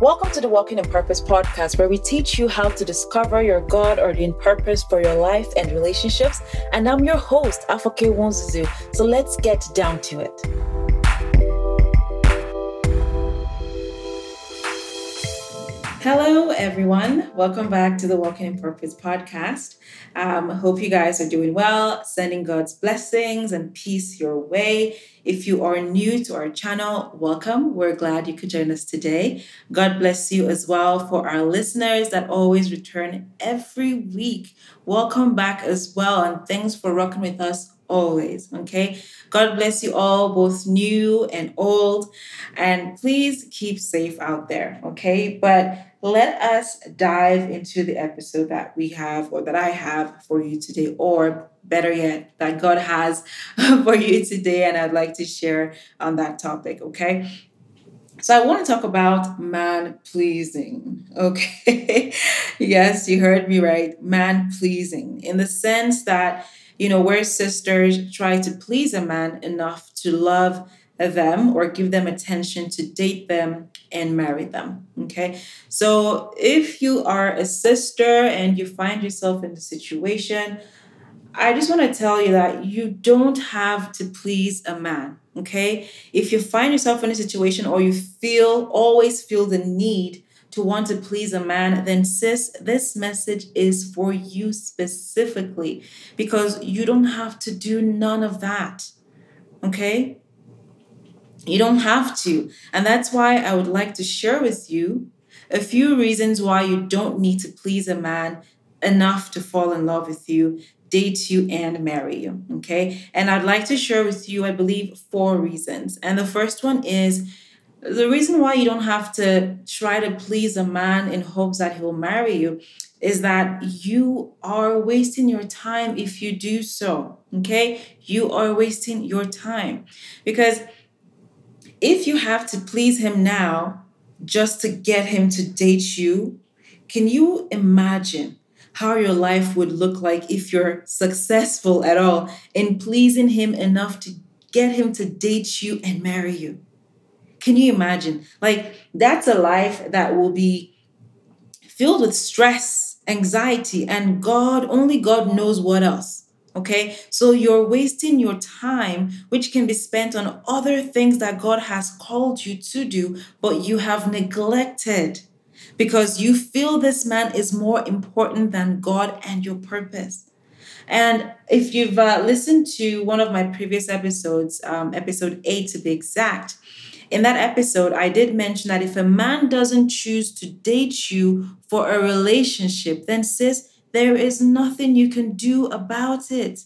Welcome to the Walking in Purpose podcast, where we teach you how to discover your God ordained purpose for your life and relationships. And I'm your host, Afoke Wonzuzu. So let's get down to it. Hello, everyone. Welcome back to the Walking in Purpose podcast. Um, hope you guys are doing well, sending God's blessings and peace your way. If you are new to our channel, welcome. We're glad you could join us today. God bless you as well for our listeners that always return every week. Welcome back as well, and thanks for rocking with us always. Okay. God bless you all, both new and old. And please keep safe out there. Okay. But let us dive into the episode that we have or that I have for you today, or better yet, that God has for you today. And I'd like to share on that topic. Okay. So I want to talk about man pleasing. Okay. yes, you heard me right. Man pleasing in the sense that you know, where sisters try to please a man enough to love them or give them attention to date them and marry them. Okay. So if you are a sister and you find yourself in the situation, I just want to tell you that you don't have to please a man. Okay. If you find yourself in a situation or you feel, always feel the need to want to please a man, then sis, this message is for you specifically because you don't have to do none of that. Okay? You don't have to. And that's why I would like to share with you a few reasons why you don't need to please a man enough to fall in love with you, date you, and marry you. Okay? And I'd like to share with you, I believe, four reasons. And the first one is the reason why you don't have to try to please a man in hopes that he will marry you is that you are wasting your time if you do so. Okay? You are wasting your time. Because if you have to please him now just to get him to date you, can you imagine how your life would look like if you're successful at all in pleasing him enough to get him to date you and marry you? Can you imagine? Like, that's a life that will be filled with stress, anxiety, and God, only God knows what else. Okay, so you're wasting your time, which can be spent on other things that God has called you to do, but you have neglected because you feel this man is more important than God and your purpose. And if you've uh, listened to one of my previous episodes, um, episode eight to be exact, in that episode, I did mention that if a man doesn't choose to date you for a relationship, then sis, there is nothing you can do about it.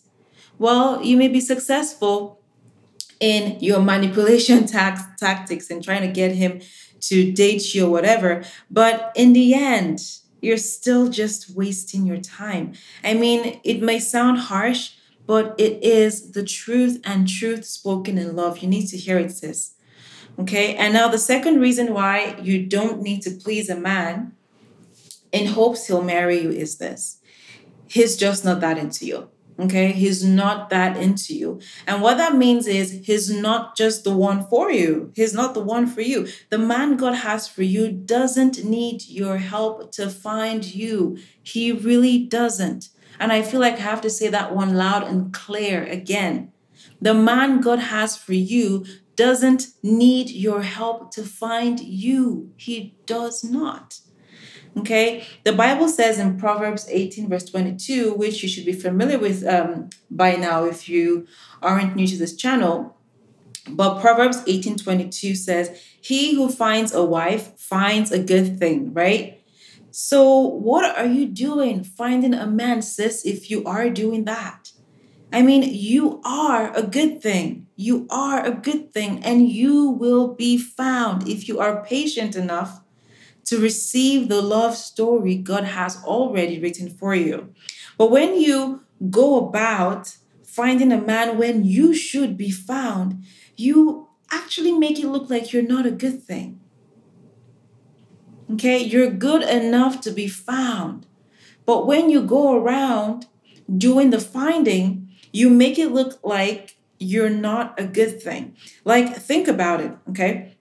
Well, you may be successful in your manipulation tax, tactics and trying to get him to date you or whatever, but in the end, you're still just wasting your time. I mean, it may sound harsh, but it is the truth and truth spoken in love. You need to hear it, sis. Okay. And now the second reason why you don't need to please a man in hopes he'll marry you is this he's just not that into you. Okay. He's not that into you. And what that means is he's not just the one for you. He's not the one for you. The man God has for you doesn't need your help to find you. He really doesn't. And I feel like I have to say that one loud and clear again. The man God has for you doesn't need your help to find you. He does not. Okay, the Bible says in Proverbs 18, verse 22, which you should be familiar with um, by now if you aren't new to this channel. But Proverbs 18, 22 says, He who finds a wife finds a good thing, right? So, what are you doing finding a man, sis, if you are doing that? I mean, you are a good thing. You are a good thing, and you will be found if you are patient enough to receive the love story God has already written for you. But when you go about finding a man when you should be found, you actually make it look like you're not a good thing. Okay, you're good enough to be found. But when you go around doing the finding, you make it look like you're not a good thing. Like, think about it, okay?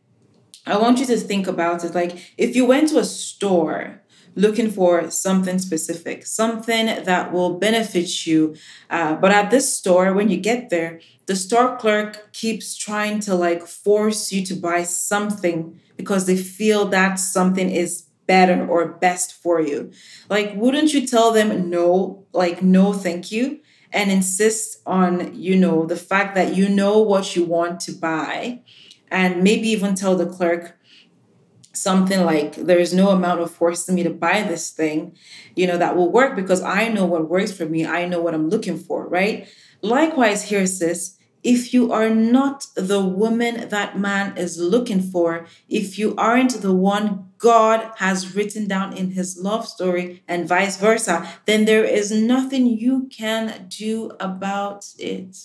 I want you to think about it like if you went to a store looking for something specific, something that will benefit you, uh, but at this store, when you get there, the store clerk keeps trying to like force you to buy something because they feel that something is better or best for you. Like, wouldn't you tell them no, like, no, thank you? And insist on, you know, the fact that you know what you want to buy and maybe even tell the clerk something like there's no amount of forcing me to buy this thing you know that will work because i know what works for me. I know what i'm looking for right? Likewise here sis if you are not the woman that man is looking for if you aren't the one god has written down in his love story and vice versa then there is nothing you can do about it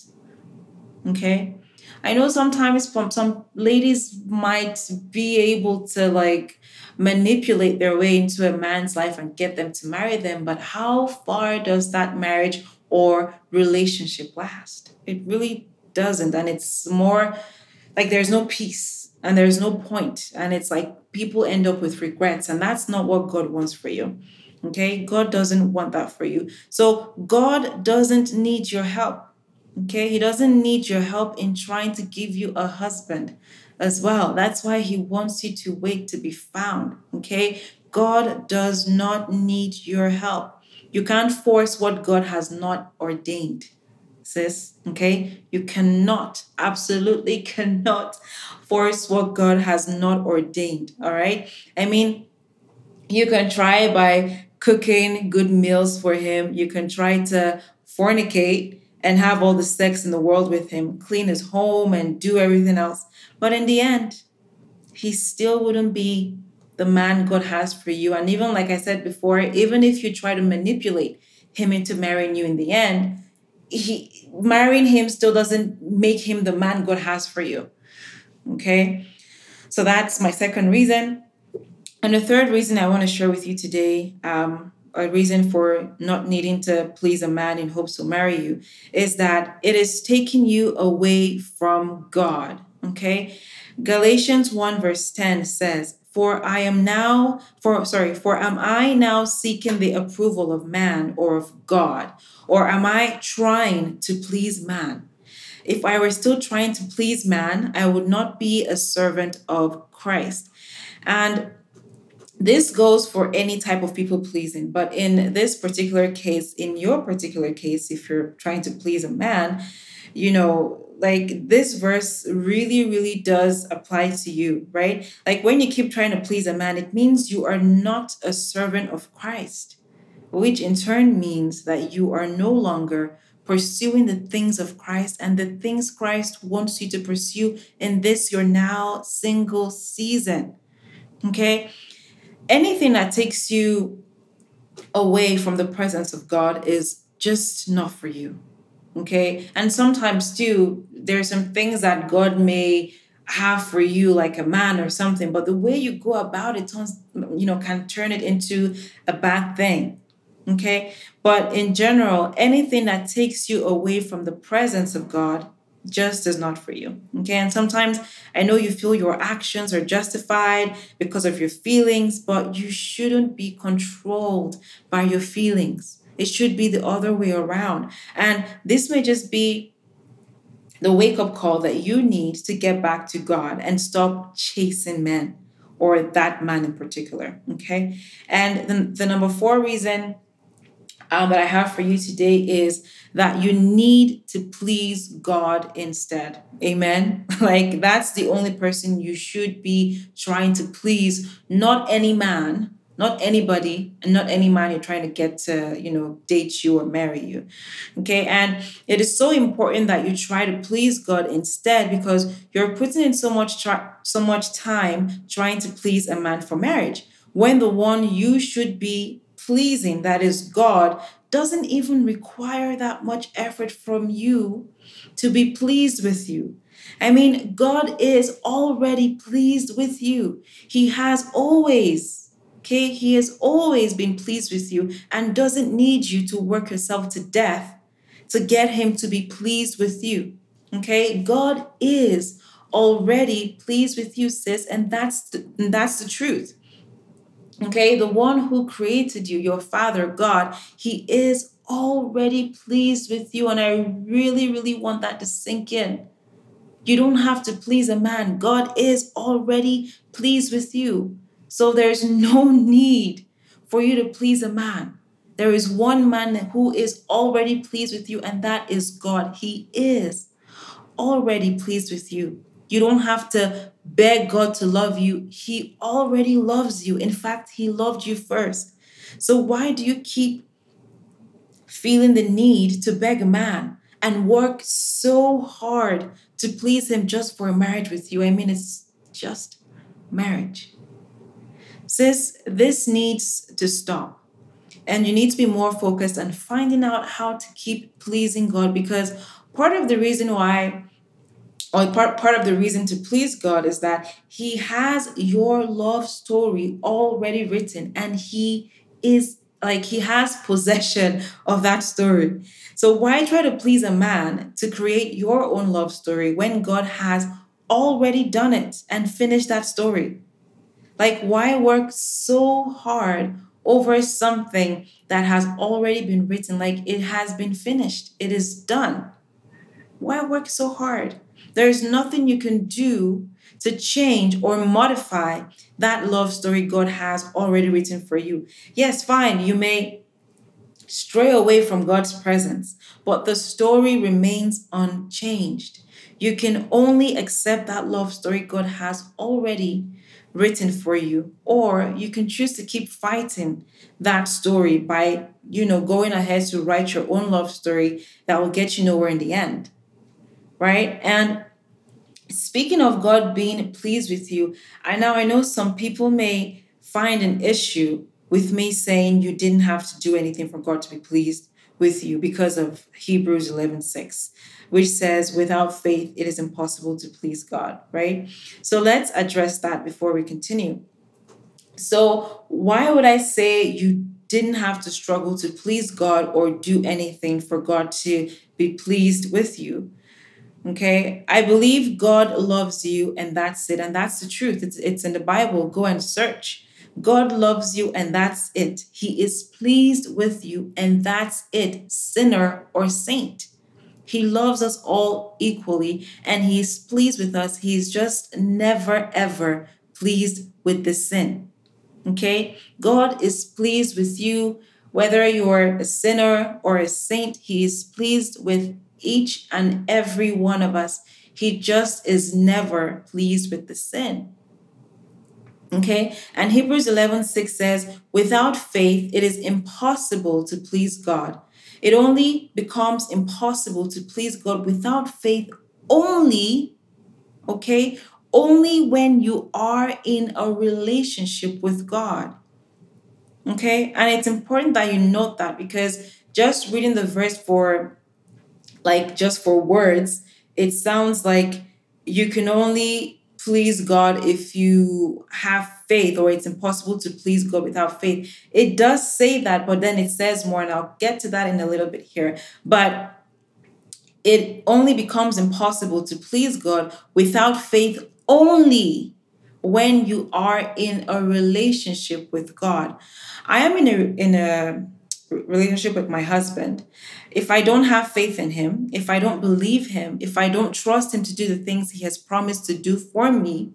okay I know sometimes some ladies might be able to like manipulate their way into a man's life and get them to marry them, but how far does that marriage or relationship last? It really doesn't. And it's more like there's no peace and there's no. And it's like people end up with regrets. And that's not what God wants for you. Okay. God doesn't want that for you. So God doesn't need your help. Okay, he doesn't need your help in trying to give you a husband as well. That's why he wants you to wait to be found. Okay, God does not need your help. You can't force what God has not ordained, sis. Okay, you cannot, absolutely cannot force what God has not ordained. All right, I mean, you can try by cooking good meals for him, you can try to fornicate and have all the sex in the world with him, clean his home and do everything else. But in the end, he still wouldn't be the man God has for you. And even like I said before, even if you try to manipulate him into marrying you in the end, he marrying him still doesn't make him the man God has for you. Okay? So that's my second reason. And the third reason I want to share with you today um, a reason for not needing to please a man in hopes to marry you is that it is taking you away from God. Okay. Galatians 1 verse 10 says, For I am now, for sorry, for am I now seeking the approval of man or of God? Or am I trying to please man? If I were still trying to please man, I would not be a servant of Christ. And this goes for any type of people pleasing, but in this particular case, in your particular case, if you're trying to please a man, you know, like this verse really, really does apply to you, right? Like when you keep trying to please a man, it means you are not a servant of Christ, which in turn means that you are no longer pursuing the things of Christ and the things Christ wants you to pursue in this your now single season. Okay? anything that takes you away from the presence of God is just not for you. Okay. And sometimes, too, there are some things that God may have for you, like a man or something, but the way you go about it turns, you know, can turn it into a bad thing. Okay. But in general, anything that takes you away from the presence of God just is not for you. Okay. And sometimes I know you feel your actions are justified because of your feelings, but you shouldn't be controlled by your feelings. It should be the other way around. And this may just be the wake up call that you need to get back to God and stop chasing men or that man in particular. Okay. And the, the number four reason um, that I have for you today is that you need to please God instead. Amen. Like that's the only person you should be trying to please, not any man, not anybody, and not any man you're trying to get to, you know, date you or marry you. Okay. And it is so important that you try to please God instead because you're putting in so much tra- so much time trying to please a man for marriage when the one you should be pleasing, that is God, doesn't even require that much effort from you to be pleased with you. I mean, God is already pleased with you. He has always, okay, He has always been pleased with you and doesn't need you to work yourself to death to get Him to be pleased with you. Okay, God is already pleased with you, sis, and that's the, that's the truth. Okay, the one who created you, your Father, God, He is already pleased with you. And I really, really want that to sink in. You don't have to please a man, God is already pleased with you. So there's no need for you to please a man. There is one man who is already pleased with you, and that is God. He is already pleased with you. You don't have to beg God to love you. He already loves you. In fact, He loved you first. So why do you keep feeling the need to beg a man and work so hard to please him just for a marriage with you? I mean, it's just marriage. Sis, this needs to stop. And you need to be more focused on finding out how to keep pleasing God because part of the reason why or part, part of the reason to please God is that He has your love story already written and He is like He has possession of that story. So, why try to please a man to create your own love story when God has already done it and finished that story? Like, why work so hard over something that has already been written? Like, it has been finished, it is done. Why work so hard? There's nothing you can do to change or modify that love story God has already written for you. Yes, fine, you may stray away from God's presence, but the story remains unchanged. You can only accept that love story God has already written for you or you can choose to keep fighting that story by you know going ahead to write your own love story that will get you nowhere in the end right and speaking of God being pleased with you, I now I know some people may find an issue with me saying you didn't have to do anything for God to be pleased with you because of Hebrews 11 6, which says, without faith, it is impossible to please God, right? So let's address that before we continue. So, why would I say you didn't have to struggle to please God or do anything for God to be pleased with you? Okay. I believe God loves you and that's it. And that's the truth. It's, it's in the Bible. Go and search. God loves you and that's it. He is pleased with you and that's it, sinner or saint. He loves us all equally and he's pleased with us. He's just never, ever pleased with the sin. Okay? God is pleased with you, whether you're a sinner or a saint, he is pleased with each and every one of us. He just is never pleased with the sin. Okay, and Hebrews 11 6 says, Without faith, it is impossible to please God. It only becomes impossible to please God without faith only, okay, only when you are in a relationship with God. Okay, and it's important that you note that because just reading the verse for like just for words, it sounds like you can only please God if you have faith, or it's impossible to please God without faith. It does say that, but then it says more, and I'll get to that in a little bit here. But it only becomes impossible to please God without faith only when you are in a relationship with God. I am in a in a relationship with my husband, if I don't have faith in him, if I don't believe him, if I don't trust him to do the things he has promised to do for me,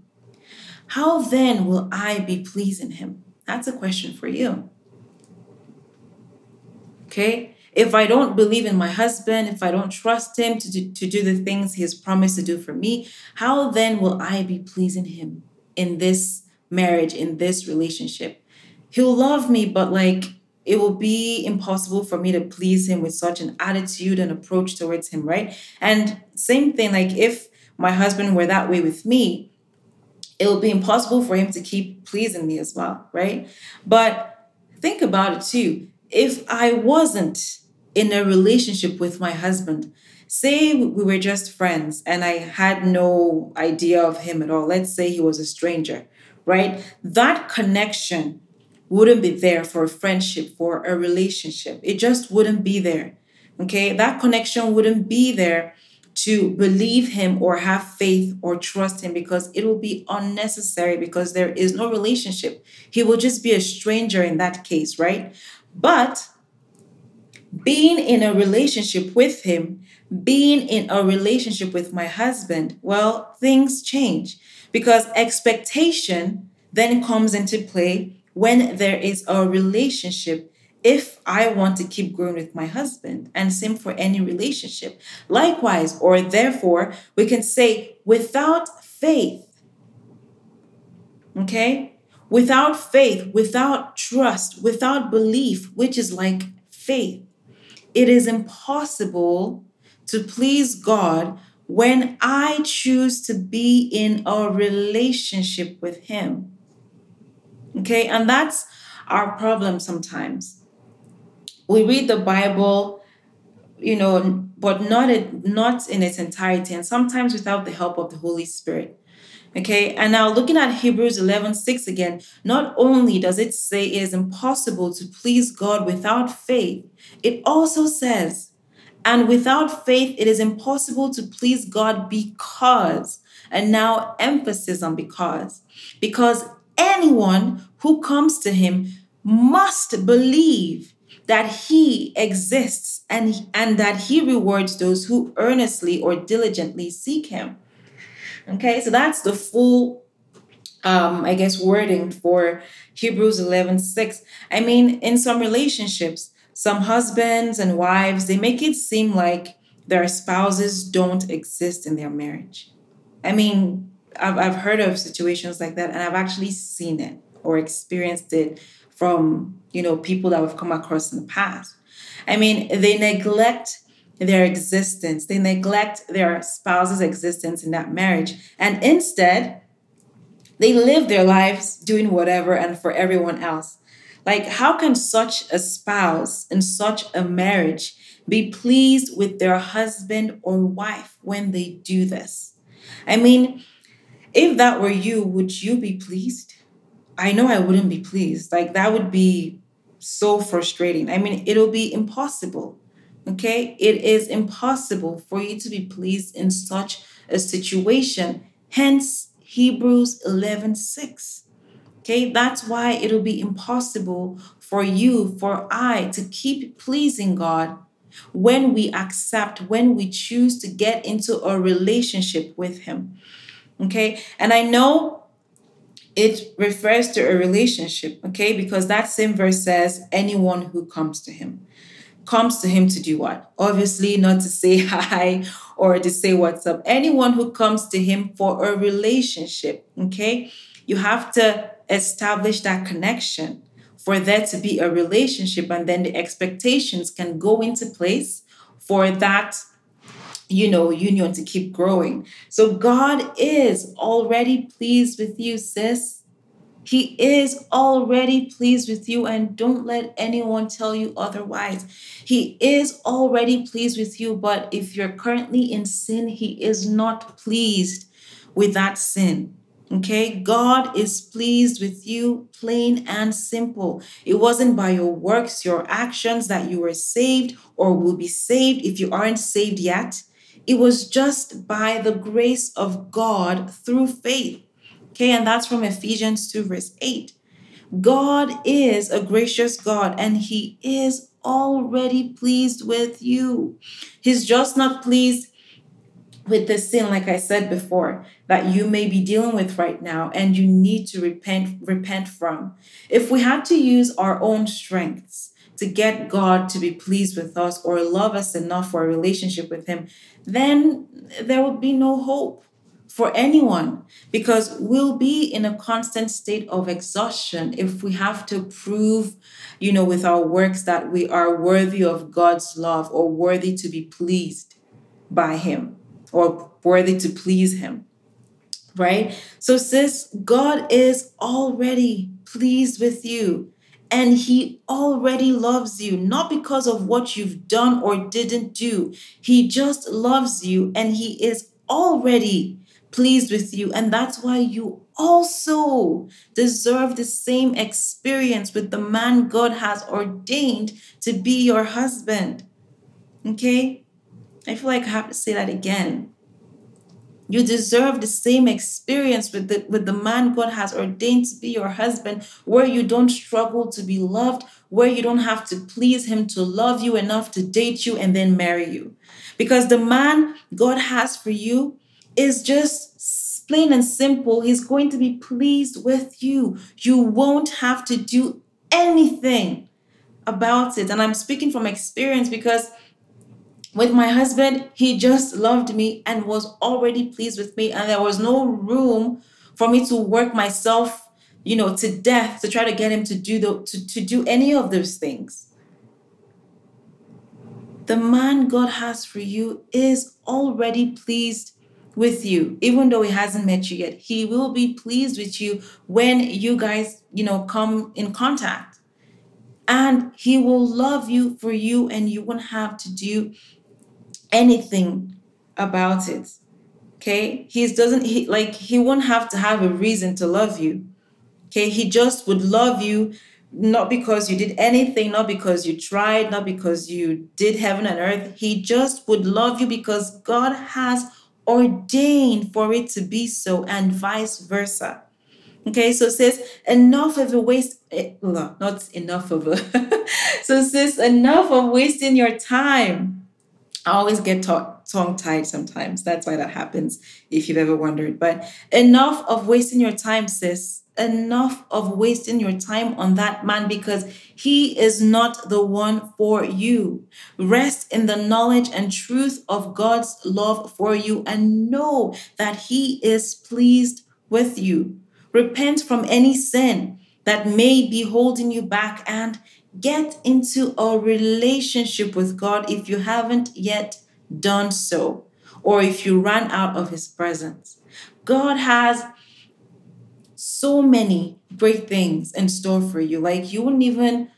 how then will I be pleasing him? That's a question for you. Okay? If I don't believe in my husband, if I don't trust him to do, to do the things he has promised to do for me, how then will I be pleasing him in this marriage, in this relationship? He'll love me, but like it will be impossible for me to please him with such an attitude and approach towards him, right? And same thing, like if my husband were that way with me, it would be impossible for him to keep pleasing me as well, right? But think about it too. If I wasn't in a relationship with my husband, say we were just friends and I had no idea of him at all, let's say he was a stranger, right? That connection wouldn't be there for a friendship, for a relationship. It just wouldn't be there. Okay. That connection wouldn't be there to believe him or have faith or trust him because it will be unnecessary because there is no relationship. He will just be a stranger in that case, right? But being in a relationship with him, being in a relationship with my husband, well, things change because expectation then comes into play when there is a relationship if I want to keep growing with my husband, and same for any relationship. Likewise, or therefore, we can say without faith, okay? Without faith, without trust, without belief, which is like faith, it is impossible to please God when I choose to be in a relationship with Him. Okay, and that's our problem sometimes. We read the Bible, you know, but not it, not in its entirety, and sometimes without the help of the Holy Spirit. Okay, and now looking at Hebrews 11 6 again, not only does it say it is impossible to please God without faith, it also says, and without faith, it is impossible to please God because, and now emphasis on because, because anyone who comes to him must believe that he exists and, and that he rewards those who earnestly or diligently seek him. Okay, so that's the full, um, I guess, wording for Hebrews 11 6. I mean, in some relationships, some husbands and wives, they make it seem like their spouses don't exist in their marriage. I mean, I've, I've heard of situations like that, and I've actually seen it or experienced it from, you know, people that we've come across in the past. I mean, they neglect their existence. They neglect their spouse's existence in that marriage. And instead, they live their lives doing whatever and for everyone else. Like, how can such a spouse in such a marriage be pleased with their husband or wife when they do this? I mean, if that were you, would you be pleased? I know I wouldn't be pleased. Like, that would be so frustrating. I mean, it'll be impossible. Okay? It is impossible for you to be pleased in such a situation. Hence, Hebrews 11 6. Okay? That's why it'll be impossible for you, for I, to keep pleasing God when we accept, when we choose to get into a relationship with Him. Okay? And I know it refers to a relationship, okay? Because that same verse says, anyone who comes to Him comes to him to do what? Obviously, not to say hi or to say what's up. Anyone who comes to him for a relationship, okay? You have to establish that connection for there to be a relationship, and then the expectations can go into place for that you know union to keep growing so god is already pleased with you sis he is already pleased with you, and don't let anyone tell you otherwise. He is already pleased with you, but if you're currently in sin, He is not pleased with that sin. Okay, God is pleased with you, plain and simple. It wasn't by your works, your actions that you were saved or will be saved if you aren't saved yet. It was just by the grace of God through faith. Okay, and that's from Ephesians 2, verse 8. God is a gracious God and He is already pleased with you. He's just not pleased with the sin, like I said before, that you may be dealing with right now and you need to repent, repent from. If we had to use our own strengths to get God to be pleased with us or love us enough for a relationship with Him, then there would be no hope for anyone because we'll be in a constant state of exhaustion if we have to prove you know with our works that we are worthy of God's love or worthy to be pleased by him or worthy to please him right? So sis God is already pleased with you and he already loves you not because of what you've done or didn't do he just loves you and he is already pleased with you. And that's why you also deserve the same experience with the man God has ordained to be your husband. Okay? I feel like I have to say that again. You deserve the same experience with the with the man God has ordained to be your husband, where you don't struggle to be loved, where you don't have to please him to love you enough to date you and then marry you. Because the man God has for you is just plain and simple. He's going to be pleased with you. You won't have to do anything about it. And I'm speaking from experience because with my husband, he just loved me and was already pleased with me. And there was no room for me to work myself, you know, to death to try to get him to do the to, to do any of those things. The man God has for you is already pleased with you, even though he hasn't met you yet. He will be pleased with you when you guys, you know, come in contact. And he will love you for you, and you won't have to do anything about it. Okay? He doesn't he like he won't have to have a reason to love you. Okay? He just would love you not because you did anything, not because you tried, not because you did heaven and earth. He just would love you because God has ordained for it to be so, and vice versa. Okay, so says enough of a waste, eh, no, not enough of a. so says enough of wasting your time I always get tongue tied sometimes. That's why that happens, if you've ever wondered. But enough of wasting your time, sis. Enough of wasting your time on that man because he is not the one for you. Rest in the knowledge and truth of God's love for you and know that he is pleased with you. Repent from any sin that may be holding you back and Get into a relationship with God if you haven't yet done so, or if you ran out of His presence. God has so many great things in store for you. Like you wouldn't even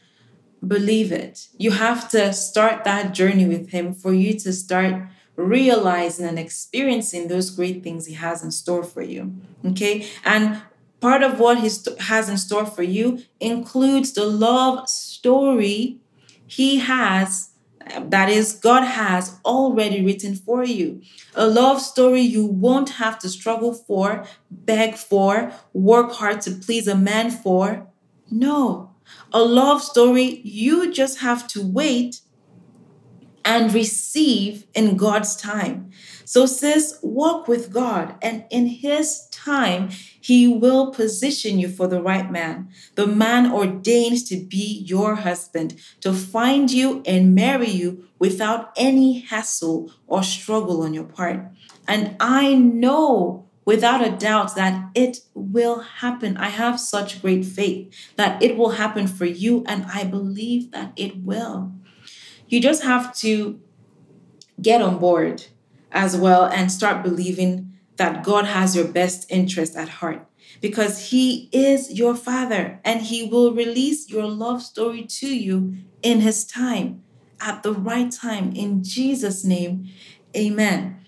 believe it. You have to start that journey with Him for you to start realizing and experiencing those great things He has in store for you. Okay. And part of what he has in store for you includes the love story he has that is god has already written for you. A love story you won't have to struggle for beg for work hard to please a man for. No. A love story you just have to wait and receive in god's time. So sis walk with god and in his time he will position you for the right man, the man ordained to be your husband, to find you and marry you without any hassle or struggle on your part. And I know without a doubt that it will happen. I have such great faith that it will happen for you, and I believe that it will. You just have to get on board as well and start believing that God has your best interest at heart because He is your Father and He will release your love story to you in His time, at the right time. In Jesus' name, amen.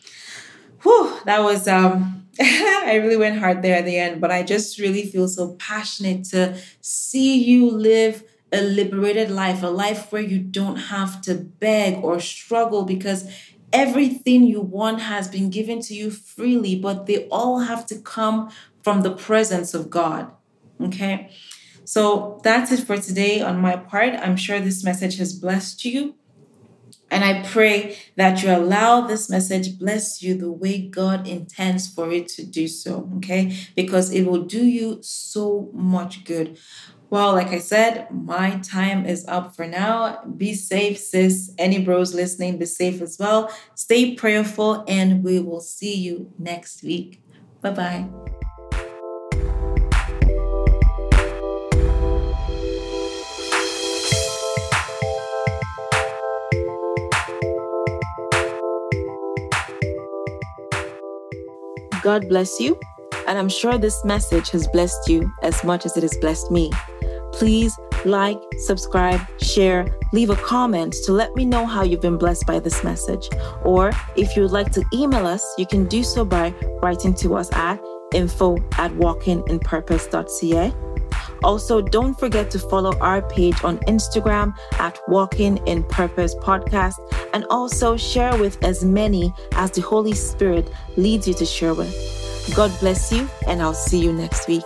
Whew, that was, um, I really went hard there at the end, but I just really feel so passionate to see you live a liberated life, a life where you don't have to beg or struggle because everything you want has been given to you freely, but they all have to come from the presence of God. Okay. So that's it for today on my part. I'm sure this message has blessed you. And I pray that you allow this message bless you the way God intends for it to do so, okay? Because it will do you so much good. Well, like I said, my time is up for now. Be safe, sis. Any bros listening, be safe as well. Stay prayerful, and we will see you next week. Bye bye. God bless you, and I'm sure this message has blessed you as much as it has blessed me please like, subscribe, share, leave a comment to let me know how you've been blessed by this message. Or if you'd like to email us, you can do so by writing to us at info at walkinginpurpose.ca. Also, don't forget to follow our page on Instagram at Walking in Purpose Podcast and also share with as many as the Holy Spirit leads you to share with. God bless you, and I'll see you next week.